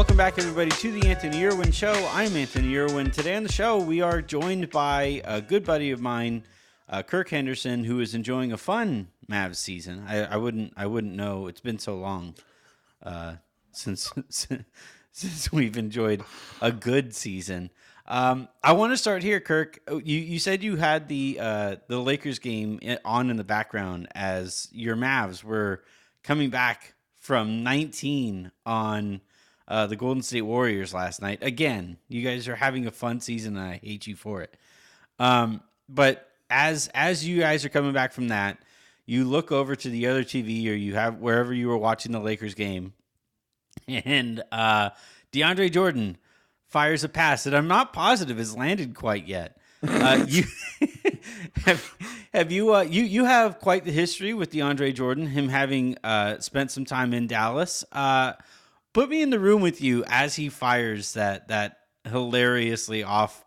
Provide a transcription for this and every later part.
Welcome back, everybody, to the Anthony Irwin Show. I'm Anthony Irwin. Today on the show, we are joined by a good buddy of mine, uh, Kirk Henderson, who is enjoying a fun Mavs season. I, I wouldn't, I wouldn't know. It's been so long uh, since since we've enjoyed a good season. Um, I want to start here, Kirk. Oh, You you said you had the uh, the Lakers game on in the background as your Mavs were coming back from 19 on uh, the Golden State Warriors last night. Again, you guys are having a fun season, and I hate you for it. Um, but as as you guys are coming back from that, you look over to the other TV or you have wherever you were watching the Lakers game, and uh, DeAndre Jordan fires a pass that I'm not positive has landed quite yet. Uh, you have, have you uh, you you have quite the history with DeAndre Jordan, him having uh, spent some time in Dallas. Put me in the room with you as he fires that that hilariously off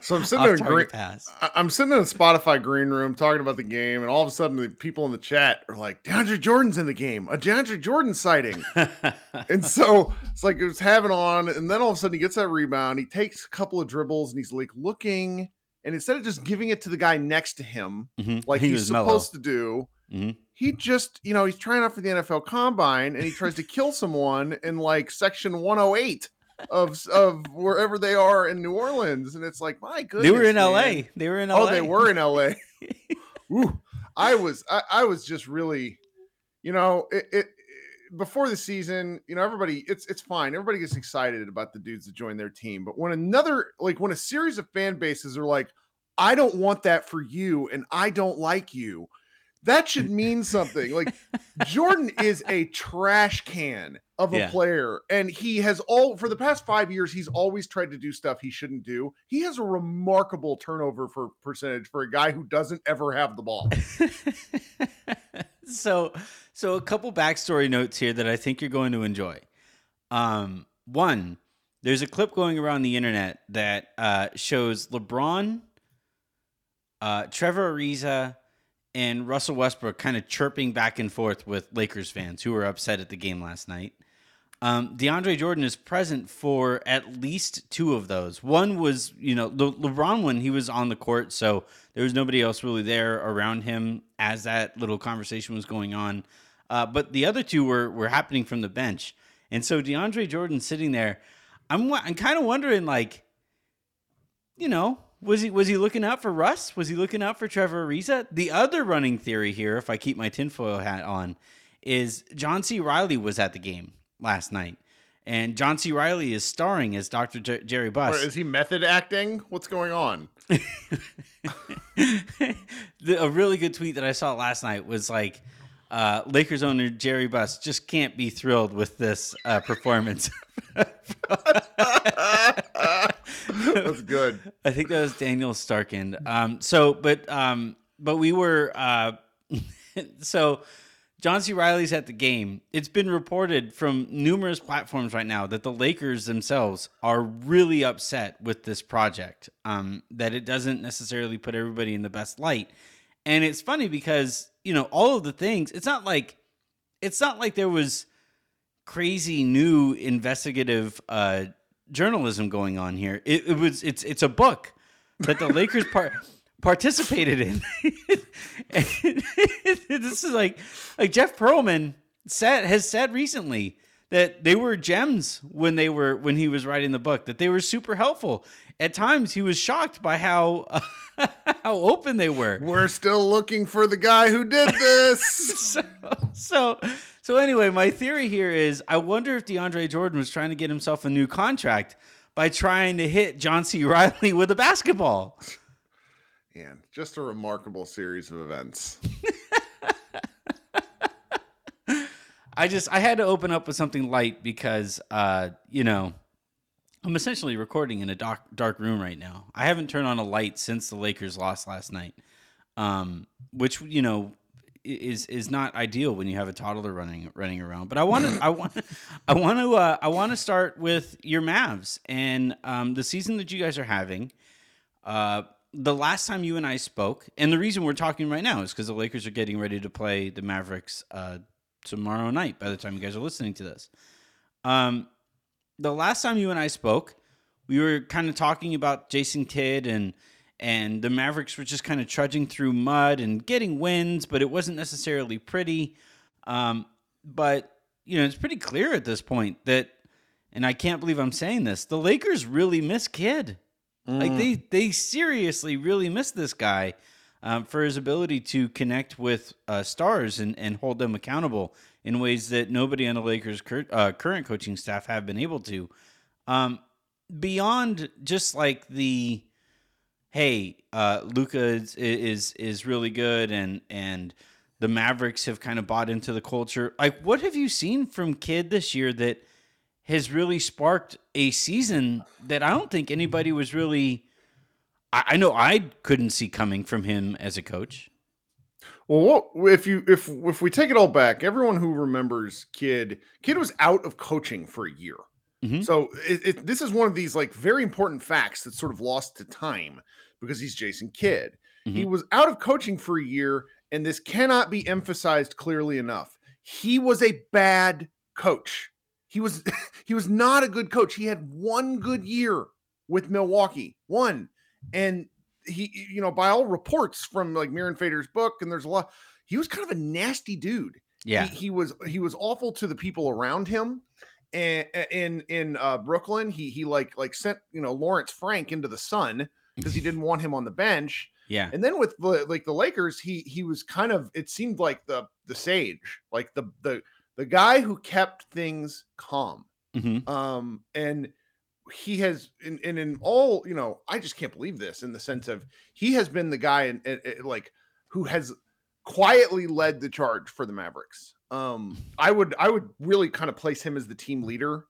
So I'm sitting there in green, pass. I'm sitting in a Spotify green room talking about the game, and all of a sudden the people in the chat are like, DeAndre Jordan's in the game, a DeAndre Jordan sighting. and so it's like it was having on, and then all of a sudden he gets that rebound, he takes a couple of dribbles, and he's like looking, and instead of just giving it to the guy next to him, Mhm. like He he's was mellow. supposed to do, Mhm. he just, you know, he's trying out for the NFL combine and he tries to kill someone in like section 108 of of wherever they are in New Orleans. And it's like, my goodness. They were in man. LA. They were in LA. Oh, they were in LA. Ooh, I was I, I was just really, you know, it, it before the season, you know, everybody it's it's fine. Everybody gets excited about the dudes that join their team. But when another like when a series of fan bases are like, I don't want that for you and I don't like you, that should mean something. Like Jordan is a trash can of a Yeah. player, and he has all for the past five years. He's always tried to do stuff he shouldn't do. He has a remarkable turnover for percentage for a guy who doesn't ever have the ball. so so a couple backstory notes here that I think you're going to enjoy. Um, one, there's a clip going around the internet that uh, shows LeBron, uh, Trevor Ariza, and Russell Westbrook kind of chirping back and forth with Lakers fans who were upset at the game last night. Um, DeAndre Jordan is present for at least two of those. One was, you know, the LeBron one, he was on the court, so there was nobody else really there around him as that little conversation was going on. Uh, but the other two were were happening from the bench, and so DeAndre Jordan sitting there, I'm I'm kind of wondering, like, you know, was he was he looking out for Russ? Was he looking out for Trevor Ariza? The other running theory here, if I keep my tinfoil hat on, is John C. Reilly was at the game last night, and John C. Reilly is starring as Dr. Jer- Jerry Or is he method acting? What's going on? the, a really good tweet that I saw last night was like, uh, Lakers owner Jerry Buss just can't be thrilled with this uh, performance. That's good. I think that was Daniel Starkind. Um, so, but um, but we were uh, so John C. Reilly's at the game. It's been reported from numerous platforms right now that the Lakers themselves are really upset with this project. Um, that it doesn't necessarily put everybody in the best light. And it's funny because you know all of the things. It's not like it's not like there was crazy new investigative uh, journalism going on here. It, it was it's it's a book that the Lakers part participated in. This is like like Jeff Pearlman said has said recently that they were gems when they were when he was writing the book that they were super helpful. At times he was shocked by how how open they were. We're still looking for the guy who did this. so, so so anyway, my theory here is I wonder if DeAndre Jordan was trying to get himself a new contract by trying to hit John C. Reilly with a basketball. Man, just a remarkable series of events. I just I had to open up with something light because uh, you know, I'm essentially recording in a dark dark room right now. I haven't turned on a light since the Lakers lost last night, um, which you know is is not ideal when you have a toddler running running around. But I want to I want I want to uh, I want to start with your Mavs and um, the season that you guys are having. Uh, the last time you and I spoke, and the reason we're talking right now is because the Lakers are getting ready to play the Mavericks uh, tomorrow night. By the time you guys are listening to this, um, the last time you and I spoke, we were kind of talking about Jason Kidd and and the Mavericks were just kind of trudging through mud and getting wins, but it wasn't necessarily pretty. Um, but you know, it's pretty clear at this point that, and I can't believe I'm saying this, the Lakers really miss Kidd. Like they they seriously really miss this guy um, for his ability to connect with uh, stars and, and hold them accountable in ways that nobody on the Lakers' cur- uh, current coaching staff have been able to. Um, beyond just like the hey, uh, Luka is, is is really good and and the Mavericks have kind of bought into the culture. Like, what have you seen from Kidd this year that has really sparked a season that I don't think anybody was really. I, I know I couldn't see coming from him as a coach. Well, what, if you if if we take it all back, everyone who remembers Kidd, Kidd was out of coaching for a year. Mhm. So it, it, this is one of these like very important facts that's sort of lost to time because he's Jason Kidd. He was out of coaching for a year, and this cannot be emphasized clearly enough. He was a bad coach. He was he was not a good coach. He had one good year with Milwaukee, one, and he you know by all reports from like Mirin Fader's book, and there's a lot. He was kind of a nasty dude. Yeah. He, he was he was awful to the people around him. And in in uh, Brooklyn, he he like like sent you know Lawrence Frank into the sun because he didn't want him on the bench. yeah. And then with the like the Lakers, he he was kind of it seemed like the the sage, like the the the guy who kept things calm. Mhm. Um and he has and, and in all, you know, I just can't believe this in the sense of he has been the guy and like who has quietly led the charge for the Mavericks. Um I would I would really kind of place him as the team leader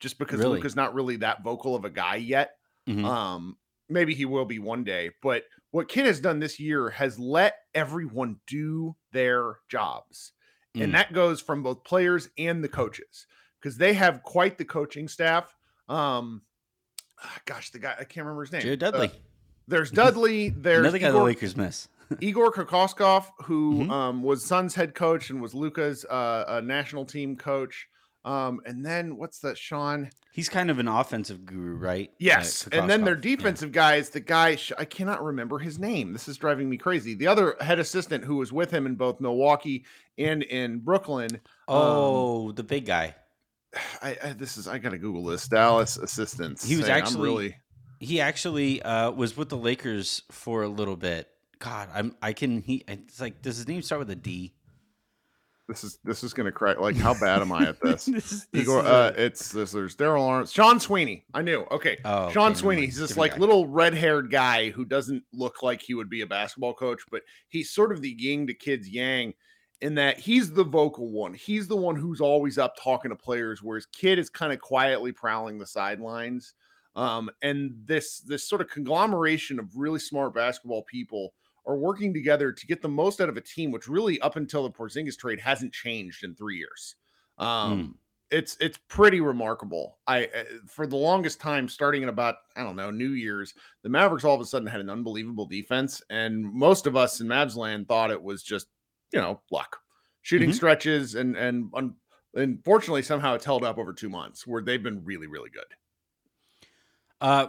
just because Really? is not really that vocal of a guy yet. Mhm. Um, maybe he will be one day, but what Kidd has done this year has let everyone do their jobs. Mm. And that goes from both players and the coaches because they have quite the coaching staff. Um, ah, gosh, the guy I can't remember his name. Jared Uh, there's Dudley. There's Another guy the Igor, Lakers miss. Igor Kokoskov, who Mhm. um, was Suns head coach and was Luka's uh, uh, national team coach. Um, and then what's that, Sean? He's kind of an offensive guru, right? Uh, Yes, and then their Kokoskov. Yeah. defensive guy is the guy I cannot remember his name. This is driving me crazy. The other head assistant who was with him in both Milwaukee and in Brooklyn. Oh, the big guy. I, I this is I gotta Google this. Dallas assistants. He was saying, actually- really He actually uh, was with the Lakers for a little bit. God, I'm I can he it's like does his name start with a D? this is this is gonna cry. Like how bad am I at this? This is- this Igor, is uh, a- it's this. There's Daryl Lawrence, Sean Sweeney. I knew. Okay, Oh, Sean okay, Sweeney. He's this like guy. little red-haired guy who doesn't look like he would be a basketball coach, but he's sort of the yin to Kidd's yang in that he's the vocal one. He's the one who's always up talking to players, whereas Kidd is kind of quietly prowling the sidelines. Um, and this this sort of conglomeration of really smart basketball people are working together to get the most out of a team, which really up until the Porzingis trade hasn't changed in three years. Um, it's it's pretty remarkable. I uh, for the longest time, starting in about I don't know New Year's, the Mavericks all of a sudden had an unbelievable defense, and most of us in Mavs land thought it was just you know luck, shooting Mhm. stretches, and and un- unfortunately somehow it's held up over two months where they've been really really good. Uh,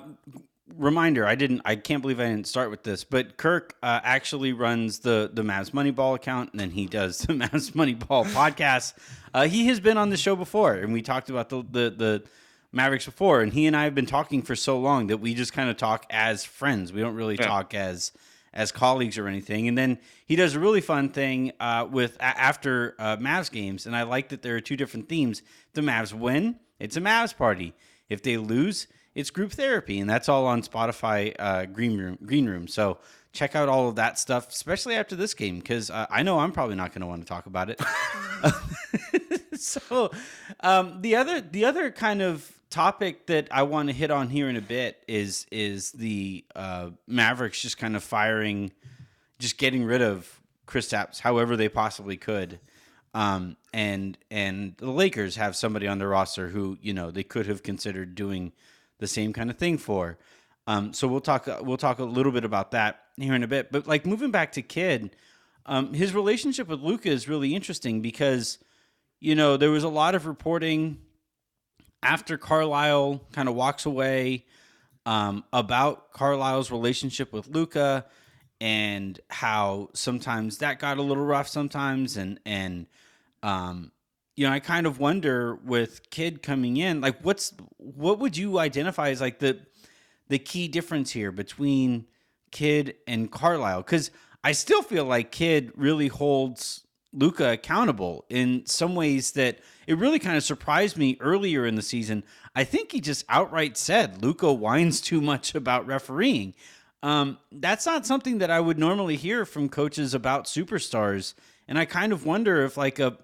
reminder: I didn't. I can't believe I didn't start with this, but Kirk uh, actually runs the the Mavs Moneyball account, and then he does the Mavs Moneyball podcast. Uh, he has been on the show before, and we talked about the the the Mavericks before, and he and I have been talking for so long that we just kind of talk as friends. We don't really Yeah. talk as as colleagues or anything. And then he does a really fun thing uh, with after uh, Mavs games, and I like that there are two different themes. The Mavs win, it's a Mavs party. If they lose, it's group therapy, and that's all on Spotify uh, Green Room. Green Room. So check out all of that stuff, especially after this game, because uh, I know I'm probably not going to want to talk about it. so um, the other the other kind of topic that I want to hit on here in a bit is is the uh, Mavericks just kind of firing, just getting rid of Kristaps however they possibly could. Um, and and the Lakers have somebody on their roster who you know they could have considered doing the same kind of thing for. Um, so we'll talk we'll talk a little bit about that here in a bit. But like moving back to Kidd, um, his relationship with Luka is really interesting because you know there was a lot of reporting after Carlisle kind of walks away um, about Carlisle's relationship with Luka and how sometimes that got a little rough sometimes and and um, you know I kind of wonder with Kidd coming in like what's what would you identify as like the the key difference here between Kidd and Carlisle? Because I still feel like Kidd really holds Luka accountable in some ways that it really kind of surprised me earlier in the season. I think he just outright said Luka whines too much about refereeing. Um, that's not something that I would normally hear from coaches about superstars, and I kind of wonder if like a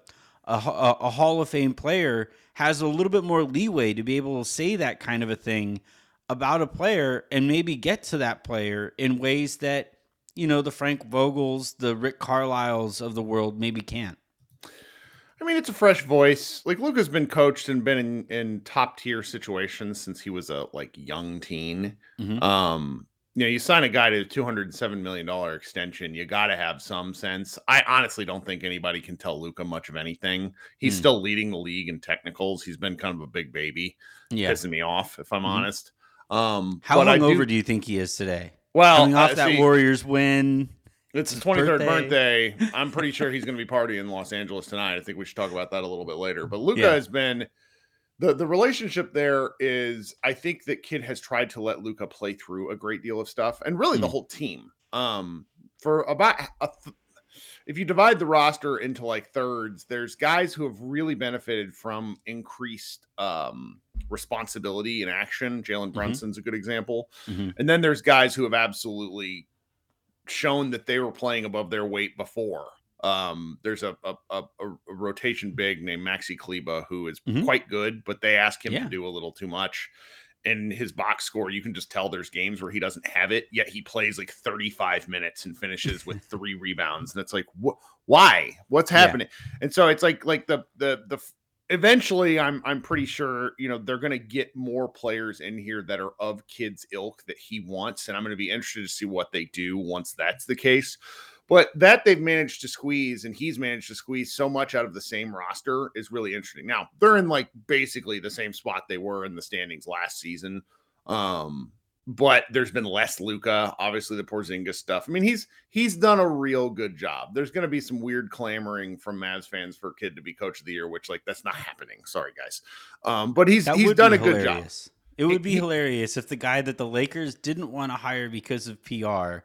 a, a Hall of Fame player has a little bit more leeway to be able to say that kind of a thing about a player and maybe get to that player in ways that you know the Frank Vogels, the Rick Carlisles of the world maybe can't. I mean, it's a fresh voice. Like Luka's been coached and been in, in top tier situations since he was a like young teen. Mhm. Um, you know, you sign a guy to a two hundred and seven million dollar extension, you got to have some sense. I honestly don't think anybody can tell Luka much of anything. He's Hmm. still leading the league in technicals. He's been kind of a big baby, Yeah. pissing me off if I'm Mhm. honest. Um, How long do- over do you think he is today? Well, Coming off uh, that see, Warriors win. It's his his 23rd birthday. birthday. I'm pretty sure he's going to be partying in Los Angeles tonight. I think we should talk about that a little bit later. But Luka Yeah. has been the the relationship there is I think that Kidd has tried to let Luka play through a great deal of stuff and really the Mm. whole team. Um for about a th- if you divide the roster into like thirds, there's guys who have really benefited from increased um responsibility and action. Jalen Brunson's a good example. Mhm. And then there's guys who have absolutely shown that they were playing above their weight before. Um, there's a a, a, a rotation big named Maxi Kleber who is Mhm. quite good, but they ask him Yeah. to do a little too much. And his box score, you can just tell there's games where he doesn't have it, yet he plays like 35 minutes and finishes with three rebounds. And it's like, wh- why? What's Yeah. happening? And so it's like like the the the eventually I'm I'm pretty sure you know they're gonna get more players in here that are of Kidd's ilk that he wants, and I'm gonna be interested to see what they do once that's the case. But that they've managed to squeeze and he's managed to squeeze so much out of the same roster is really interesting. Now they're in like basically the same spot they were in the standings last season. Um, but there's been less Luka, obviously the Porzingis stuff. I mean, he's he's done a real good job. There's going to be some weird clamoring from Mavs fans for Kidd to be Coach of the Year, which like that's not happening. Sorry, guys. Um, but he's That he's done a good job. It would be he- hilarious if the guy that the Lakers didn't want to hire because of PR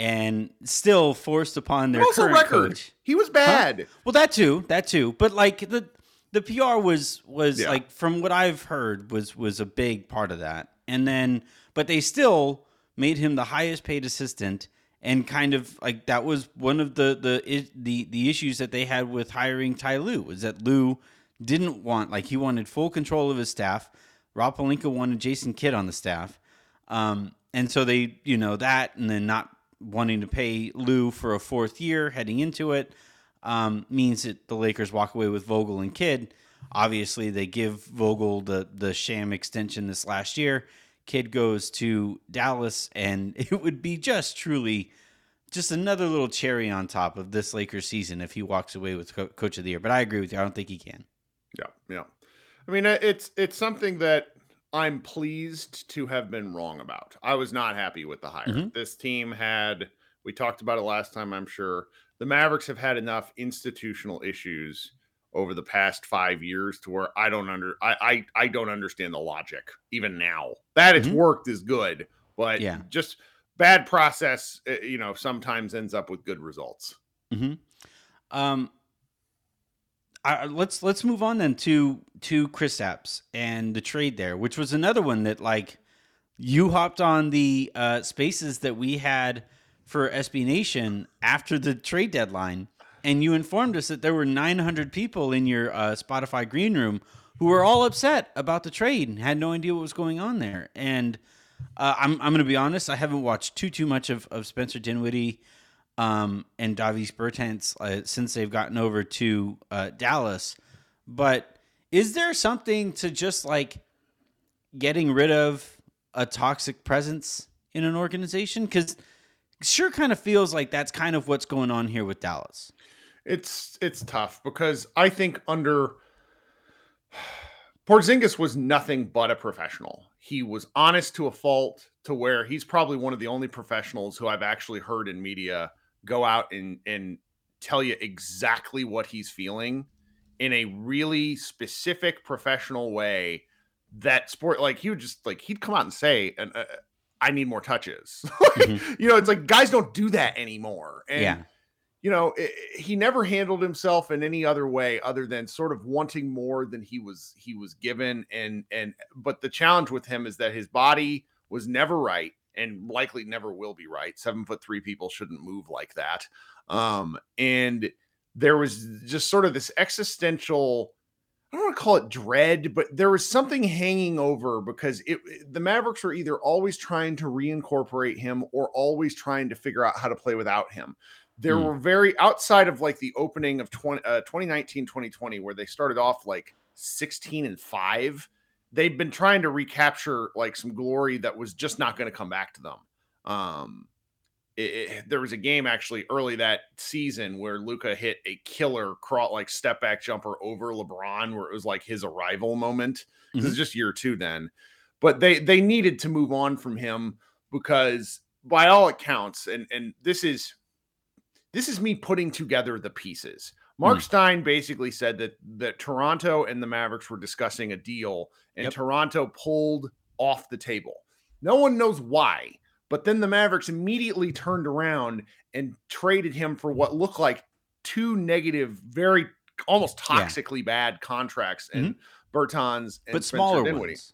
and still forced upon their also current record. coach. He was bad. Well, that too, that too. But like the the PR was was Yeah. like from what I've heard was was a big part of that. And then but they still made him the highest paid assistant and kind of like that was one of the the the the issues that they had with hiring Ty Lue was that Lue didn't want like he wanted full control of his staff. Rob Pelinka wanted Jason Kidd on the staff. Um, and so they, you know, that and then not wanting to pay Lue for a fourth year heading into it um, means that the Lakers walk away with Vogel and Kidd. Obviously, they give Vogel the the sham extension this last year. Kidd goes to Dallas, and it would be just truly just another little cherry on top of this Lakers season if he walks away with co- Coach of the Year. But I agree with you. I don't think he can. Yeah, yeah. I mean, it's it's something that I'm pleased to have been wrong about. I was not happy with the hire. Mhm. This team had we talked about it last time, I'm sure. The Mavericks have had enough institutional issues over the past five years to where I don't under I I, I don't understand the logic even now. That it's Mhm. worked is good, but Yeah. just bad process, uh, you know, sometimes ends up with good results. Mm-hmm. Um, I, let's let's move on then to to Kristaps and the trade there, which was another one that like you hopped on the uh, spaces that we had for SB Nation after the trade deadline, and you informed us that there were 900 people in your uh, Spotify green room who were all upset about the trade and had no idea what was going on there. And uh, I'm I'm going to be honest, I haven't watched too too much of, of Spencer Dinwiddie um, and Davis Bertans uh, since they've gotten over to uh, Dallas. But is there something to just like getting rid of a toxic presence in an organization? Because sure kind of feels like that's kind of what's going on here with Dallas. It's it's tough because I think under Porzingis was nothing but a professional. He was honest to a fault to where he's probably one of the only professionals who I've actually heard in media go out and and tell you exactly what he's feeling in a really specific professional way that sport like he would just like he'd come out and say and uh, I need more touches. mm-hmm. You know, it's like guys don't do that anymore. And yeah you know, it, he never handled himself in any other way other than sort of wanting more than he was he was given and and but the challenge with him is that his body was never right and likely never will be right. 7 foot 3 people shouldn't move like that. Um and there was just sort of this existential I don't want to call it dread, but there was something hanging over because it the Mavericks were either always trying to reincorporate him or always trying to figure out how to play without him there mm. were very outside of like the opening of 20, uh, 2019 2020 where they started off like 16 and 5 they've been trying to recapture like some glory that was just not going to come back to them um it, it, there was a game actually early that season where Luka hit a killer crawl like step back jumper over LeBron where it was like his arrival moment. Mm-hmm. This is just year 2 then. But they they needed to move on from him because by all accounts and and this is this is me putting together the pieces. Mark mm. Stein basically said that that Toronto and the Mavericks were discussing a deal and yep. Toronto pulled off the table. No one knows why, but then the Mavericks immediately turned around and traded him for what looked like two negative, very almost toxically yeah. bad contracts and mm-hmm. Bertans and but Spencer smaller Dinwiddie. ones.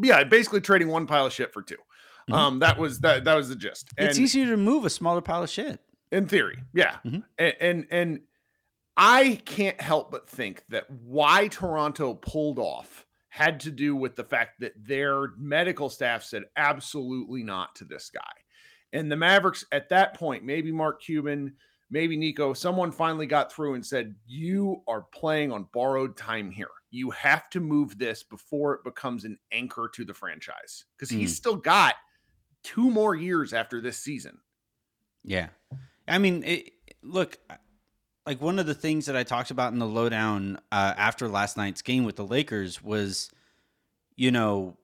Yeah, basically trading one pile of shit for 2 mm-hmm. Um, that was that that was the gist. And, it's easier to move a smaller pile of shit in theory yeah mm-hmm. and, and and i can't help but think that why toronto pulled off had to do with the fact that their medical staff said absolutely not to this guy. And the mavericks at that point maybe mark cuban maybe nico someone finally got through and said you are playing on borrowed time here. You have to move this before it becomes an anchor to the franchise. Because mm. he's still got two more years after this season. Yeah. I mean, it, look, like one of the things that I talked about in the lowdown uh, after last night's game with the Lakers was, you know,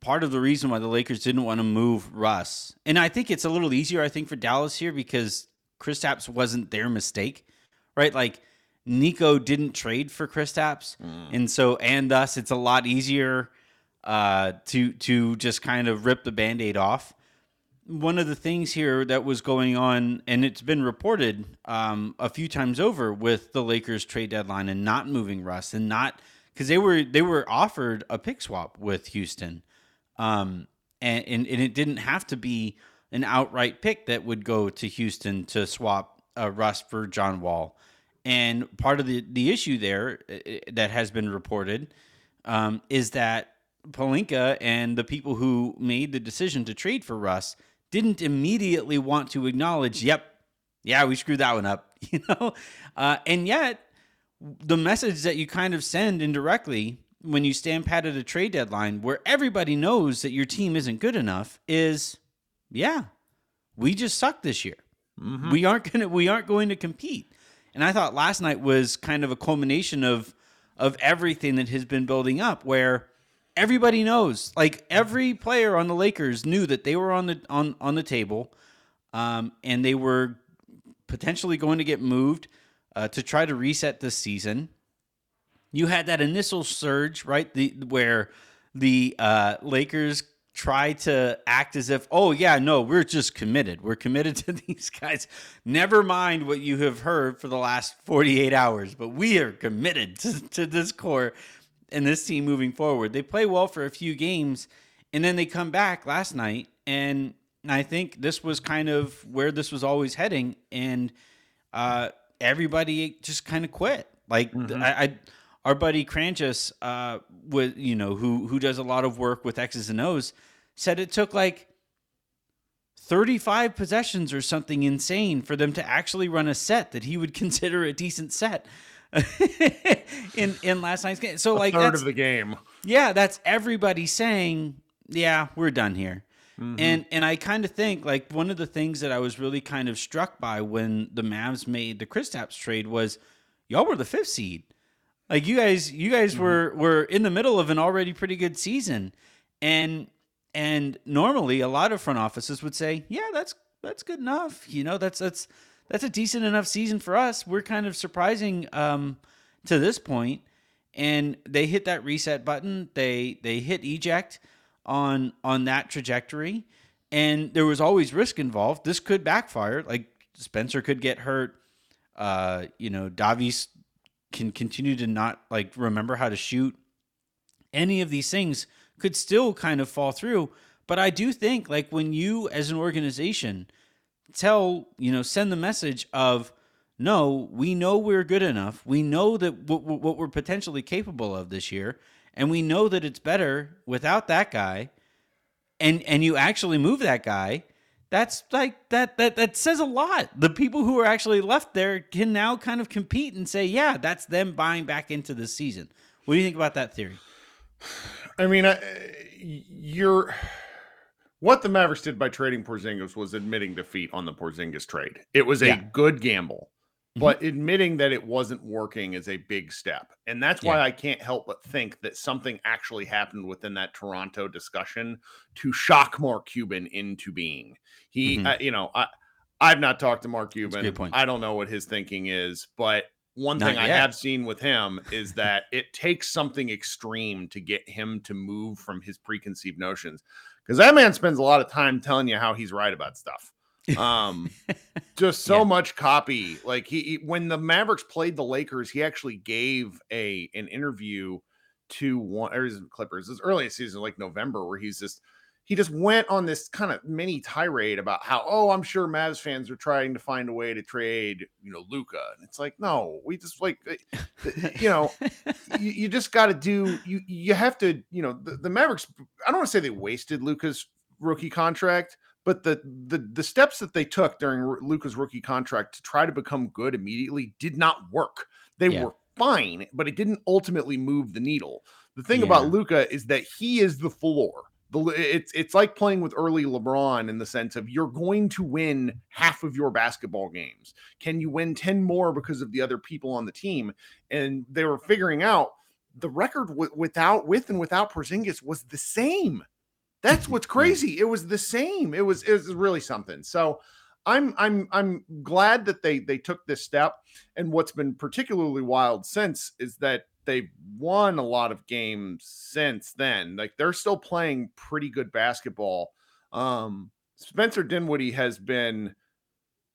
part of the reason why the Lakers didn't want to move Russ, and I think it's a little easier, I think, for Dallas here because Kristaps wasn't their mistake, right? Like Nico didn't trade for Kristaps, mm. and so and thus it's a lot easier uh, to to just kind of rip the band-aid off one of the things here that was going on, and it's been reported um, a few times over with the Lakers trade deadline and not moving Russ and not because they were they were offered a pick swap with Houston, um, and, and, and it didn't have to be an outright pick that would go to Houston to swap uh, Russ for John Wall. And part of the the issue there uh, uh, that has been reported um, is that Pelinka and the people who made the decision to trade for Russ didn't immediately want to acknowledge, yep, yeah, we screwed that one up, you know? Uh, and yet, the message that you kind of send indirectly when you stand pat at a trade deadline where everybody knows that your team isn't good enough is, yeah, we just suck this year. Mm-hmm. We aren't gonna we aren't going to compete. And I thought last night was kind of a culmination of of everything that has been building up where everybody knows. Like every player on the Lakers knew that they were on the on on the table, um, and they were potentially going to get moved uh, to try to reset this season. You had that initial surge, right? The where the uh, Lakers try to act as if, oh yeah, no, we're just committed. We're committed to these guys. Never mind what you have heard for the last 48 hours, but we are committed to, to this core and this team moving forward. They play well for a few games, and then they come back last night, and I think this was kind of where this was always heading, and uh, everybody just kind of quit. Like mm-hmm. I, I, our buddy Cranchus, uh, with you know who who does a lot of work with X's and O's, said it took like 35 possessions or something insane for them to actually run a set that he would consider a decent set in in last night's game. So like Third of the game. yeah, that's everybody saying, yeah, we're done here. Mm-hmm. And and I kind of think like one of the things that I was really kind of struck by when the Mavs made the Kristaps trade was y'all were the fifth seed. Like you guys you guys Mm-hmm. were were in the middle of an already pretty good season. And and normally a lot of front offices would say, "Yeah, that's that's good enough. You know, that's that's that's a decent enough season for us. We're kind of surprising um to this. And they hit that reset button. They they hit eject on on that trajectory and there was always risk involved this could backfire like spencer could get hurt uh you know Davis can continue to not like remember how to shoot any of these things could still kind of fall through but i do think like when you as an organization tell you know send the message of no we know we're good enough. We know that what, what we're potentially capable of this year and we know that it's better without that guy and and you actually move that guy. That's like that that that says a lot. The people who are actually left there can now kind of compete and say yeah that's them buying back into the season. What do you think about that theory? I mean, I, you're what the Mavericks did by trading Porzingis was admitting defeat on the Porzingis trade. It was a Yeah. good gamble, Mhm. but admitting that it wasn't working is a big step. And that's why Yeah. I can't help but think that something actually happened within that Toronto discussion to shock Mark Cuban into being. He, Mhm. uh, you know, I I've not talked to Mark Cuban. good point. I don't know what his thinking is, but one Not thing I have seen with him is that it takes something extreme to get him to move from his preconceived notions. Because that man spends a lot of time telling you how he's right about stuff. Um, just so Yeah. much copy. Like he, he- when the Mavericks played the Lakers, he actually gave a an interview to one or his Clippers this early season, like November, where he's just he just went on this kind of mini tirade about how oh I'm sure Mavs fans are trying to find a way to trade you know Luka, and it's like no, we just like uh, you know you, you just got to do you you have to you know the, the Mavericks. I don't want to say they wasted Luka's rookie contract, but the the the steps that they took during R- Luka's rookie contract to try to become good immediately did not work. They Yeah. were fine, but it didn't ultimately move the needle. The thing Yeah. about Luka is that he is the floor. The, it's it's like playing with early LeBron in the sense of you're going to win half of your basketball games. Can you win 10 more because of the other people on the team? And they were figuring out the record w- without with and without Porzingis was the same. That's what's crazy. It was the same. It was it was really something. So I'm I'm I'm glad that they they took this step. And what's been particularly wild since is that they've won a lot of games since then. Like they're still playing pretty good basketball. Um Spencer Dinwiddie has been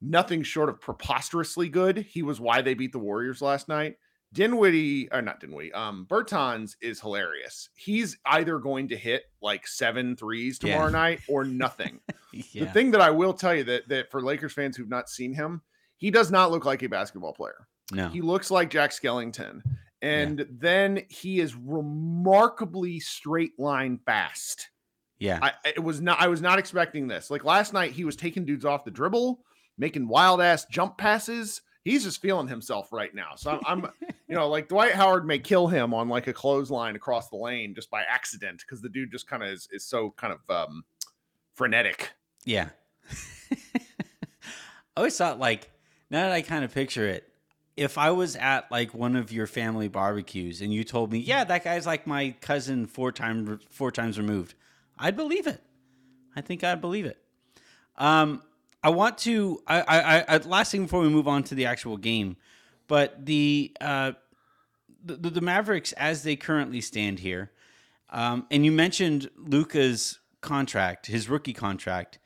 nothing short of preposterously good. He was why they beat the Warriors last night. Dinwiddie, or not Dinwiddie, um, Bertans is hilarious. He's either going to hit like seven threes Yeah. tomorrow night or nothing. The thing that I will tell you that that for Lakers fans who've not seen him, he does not look like a basketball player. no He looks like Jack Skellington. And then he is remarkably straight line fast. yeah I I- it was not I was not expecting this. Like last night, he was taking dudes off the dribble, making wild ass jump passes. He's just feeling himself right now. So I'm, I'm you know, like Dwight Howard may kill him on like a clothesline across the lane just by accident because the dude just kind of is, is so kind of um frenetic. Yeah. I always thought like now that I kind of picture it, if I was at like one of your family barbecues and you told me, "Yeah, that guy's like my cousin four times four times removed," I'd believe it. I think I'd believe it. Um, I want to. I, I, I last thing before we move on to the actual game, but the uh, the, the Mavericks as they currently stand here, um, and you mentioned Luka's contract, his rookie contract,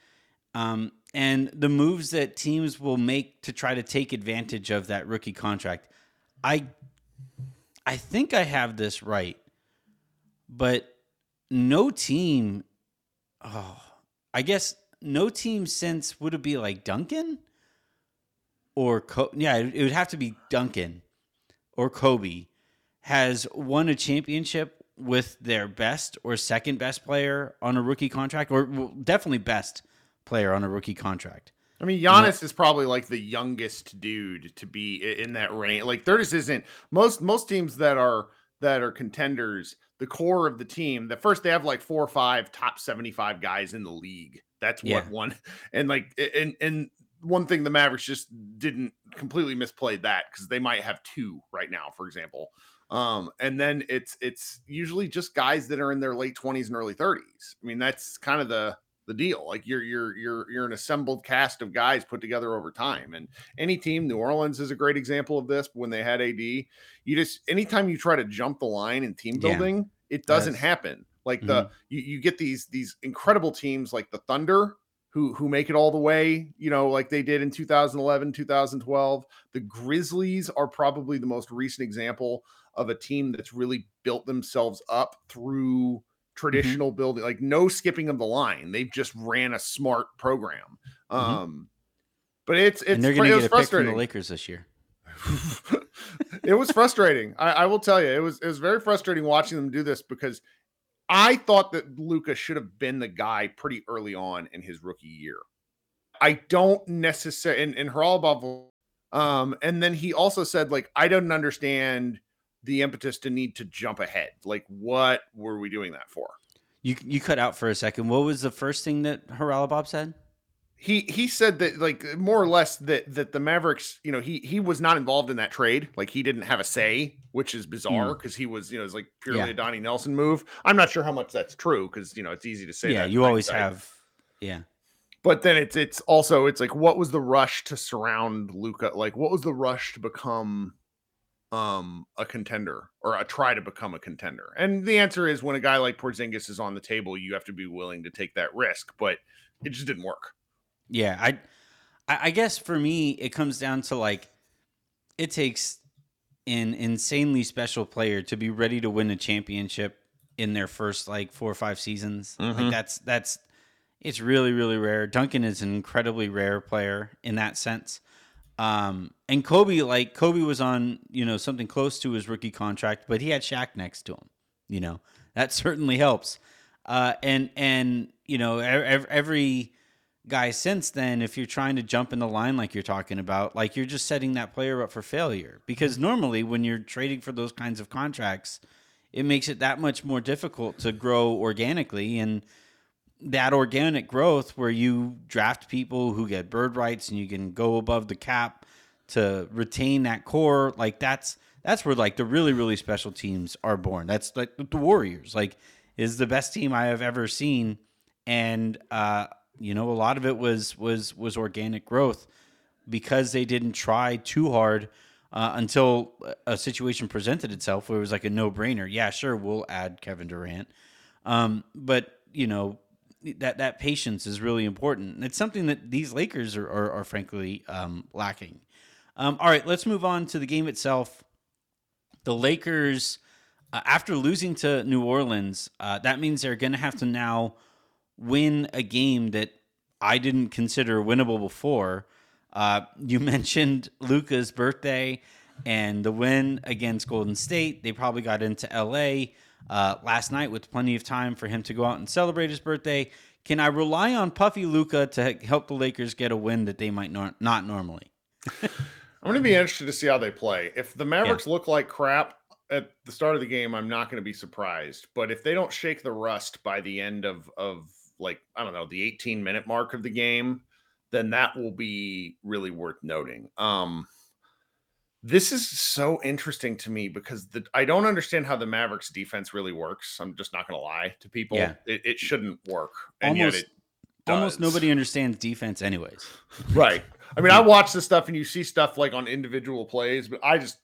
um, and the moves that teams will make to try to take advantage of that rookie contract. I I think I have this right, but no team. Oh, I guess no team since would it be like Duncan or Co- yeah, it would have to be Duncan or Kobe has won a championship with their best or second best player on a rookie contract, or definitely best player on a rookie contract. I mean, Giannis is probably like the youngest dude to be in that range. Like there just isn't most most teams that are that are contenders. The core of the team, the first they have like four or five top seventy five guys in the league. That's what Yeah. one and like and and one thing the Mavericks just didn't completely misplayed that because they might have two right now, for example. Um, and then it's it's usually just guys that are in their late twenties and early thirties. I mean, that's kind of the the deal. Like you're you're you're you're an assembled cast of guys put together over time. And any team, New Orleans is a great example of this. When they had AD, you just anytime you try to jump the line in team Yeah. building, it doesn't Yes. happen. Like the mm-hmm. you, you get these these incredible teams like the Thunder who who make it all the way, you know, like they did in 2011, 2012. The Grizzlies are probably the most recent example of a team that's really built themselves up through traditional building, like no skipping of the line. They've just ran a smart program. Um, but it's it's and they're going it to get a pick from frustrating. the Lakers this year. it was frustrating. I, I will tell you, it was it was very frustrating watching them do this because I thought that Luka should have been the guy pretty early on in his rookie year. I don't necessarily and, and Haralabob, um, and then he also said, like, I don't understand the impetus to need to jump ahead. Like, what were we doing that for? You you cut out for a second. What was the first thing that Haralabob said? he he said that like more or less that that the Mavericks, you know, he he was not involved in that trade. Like he didn't have a say, which is bizarre hmm. because he was, you know, it's like purely Yeah. a Donnie Nelson move. I'm not sure how much that's true because you know it's easy to say. yeah, you always hindsight. have. Yeah, But then it's it's also it's like what was the rush to surround Luka? Like what was the rush to become um a contender or a try to become a contender? And the answer is when a guy like Porzingis is on the table, you have to be willing to take that risk. But it just didn't work. yeah. I I guess for me it comes down to like it takes an insanely special player to be ready to win a championship in their first like four or five seasons. Like Mhm. that's that's it's really really rare. Duncan is an incredibly rare player in that sense. Um, and Kobe, like Kobe was on, you know, something close to his rookie contract, but he had Shaq next to him. You know, that certainly helps. Uh, and and you know, every, every guy since then, if you're trying to jump in the line like you're talking about, like you're just setting that player up for failure. Because normally, when you're trading for those kinds of contracts, it makes it that much more difficult to grow organically and that organic growth where you draft people who get bird rights and you can go above the cap to retain that core like that's that's where like the really really special teams are born. That's like the warriors like is the best team i have ever seen. And uh you know a lot of it was was was organic growth because they didn't try too hard uh, until a situation presented itself where it was like a no-brainer. Yeah sure we'll add kevin durant. Um, but you know that that patience is really important. It's something that these Lakers are are, are frankly um, lacking. Um, all right, let's move on to the game itself. The Lakers, uh, after losing to New Orleans, uh, that means they're going to have to now win a game that I didn't consider winnable before. Uh, you mentioned Luka's birthday and the win against Golden State. They probably got into LA uh, last night with plenty of time for him to go out and celebrate his birthday. Can I rely on Puffy Luka to help the Lakers get a win that they might nor- not normally? I'm going to be interested to see how they play. If the Mavericks look like crap at the start of the game, I'm not going to be surprised. But if they don't shake the rust by the end of of like I don't know the 18 minute mark of the game, then that will be really worth noting. Um, this is so interesting to me because the, I don't understand how the Mavericks defense really works. I'm just not going to lie to people. Yeah. It, it shouldn't work. And Almost- yet it Almost nobody understands defense, anyways. Right. I mean, I watch this stuff and you see stuff like on individual plays, but I just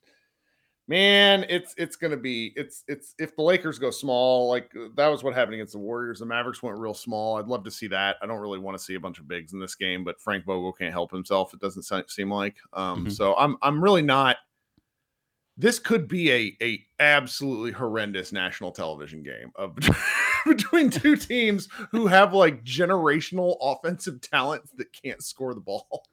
man, it's it's gonna be it's it's if the Lakers go small, like uh, that was what happened against the Warriors. The Mavericks went real small. I'd love to see that. I don't really want to see a bunch of bigs in this game, but Frank Vogel can't help himself. It doesn't seem like. Um, Mhm. so I'm I'm really not. This could be a a absolutely horrendous national television game of between two teams who have like generational offensive talent that can't score the ball.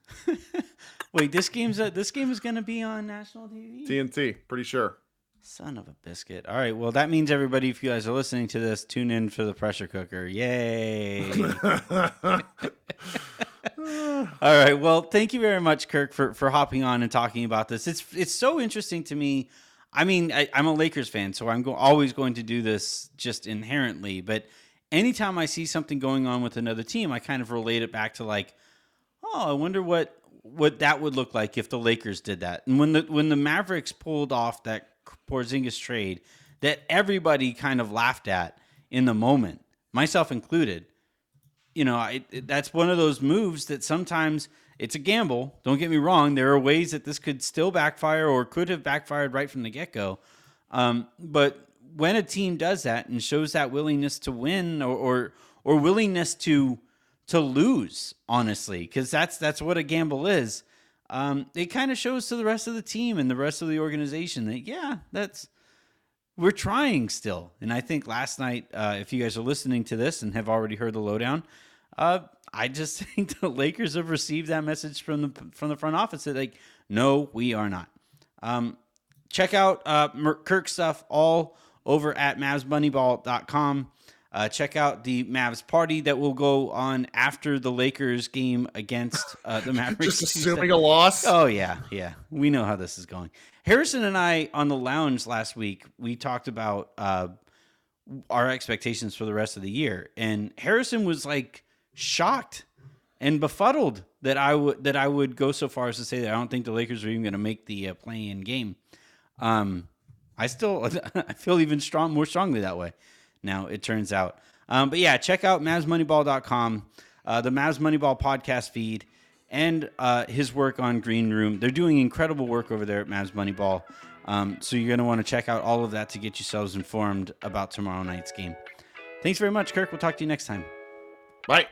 Wait, this game's a, this game is going to be on national TV. TNT, pretty sure. Son of a biscuit. All right. Well, that means everybody, if you guys are listening to this, tune in for the pressure cooker. Yay. All right. Well, thank you very much, Kirk, for, for hopping on and talking about this. It's it's so interesting to me. I mean, I, I'm a Lakers fan, so I'm go- always going to do this just inherently. But anytime I see something going on with another team, I kind of relate it back to like, oh, I wonder what what that would look like if the Lakers did that. And when the when the Mavericks pulled off that Porzingis trade, that everybody kind of laughed at in the moment, myself included. You know, I, that's one of those moves that sometimes it's a gamble. Don't get me wrong. There are ways that this could still backfire or could have backfired right from the get go. Um, but when a team does that and shows that willingness to win or or, or willingness to to lose, honestly, because that's that's what a gamble is. Um, it kind of shows to the rest of the team and the rest of the organization that yeah, that's we're trying still. And I think last night, uh, if you guys are listening to this and have already heard the lowdown, uh, I just think the Lakers have received that message from the from the front office that like, no, we are not. Um, check out uh, Kirk stuff all over at MavsMoneyball.com. Uh, check out the Mavs party that will go on after the Lakers game against uh, the Mavericks. Just Tuesday. assuming a loss. Oh yeah, yeah. We know how this is going. Harrison and I on the lounge last week, we talked about uh, our expectations for the rest of the year, and Harrison was like shocked and befuddled that I would that I would go so far as to say that I don't think the Lakers are even going to make the uh, play-in game. Um, I still I feel even strong more strongly that way. Now it turns out. Um, but yeah, check out MavsMoneyball.com, uh, the Mavs Moneyball podcast feed, and uh, his work on Green Room. They're doing incredible work over there at Mavs Moneyball. Um, so you're going to want to check out all of that to get yourselves informed about tomorrow night's game. Thanks very much, Kirk. We'll talk to you next time. Bye.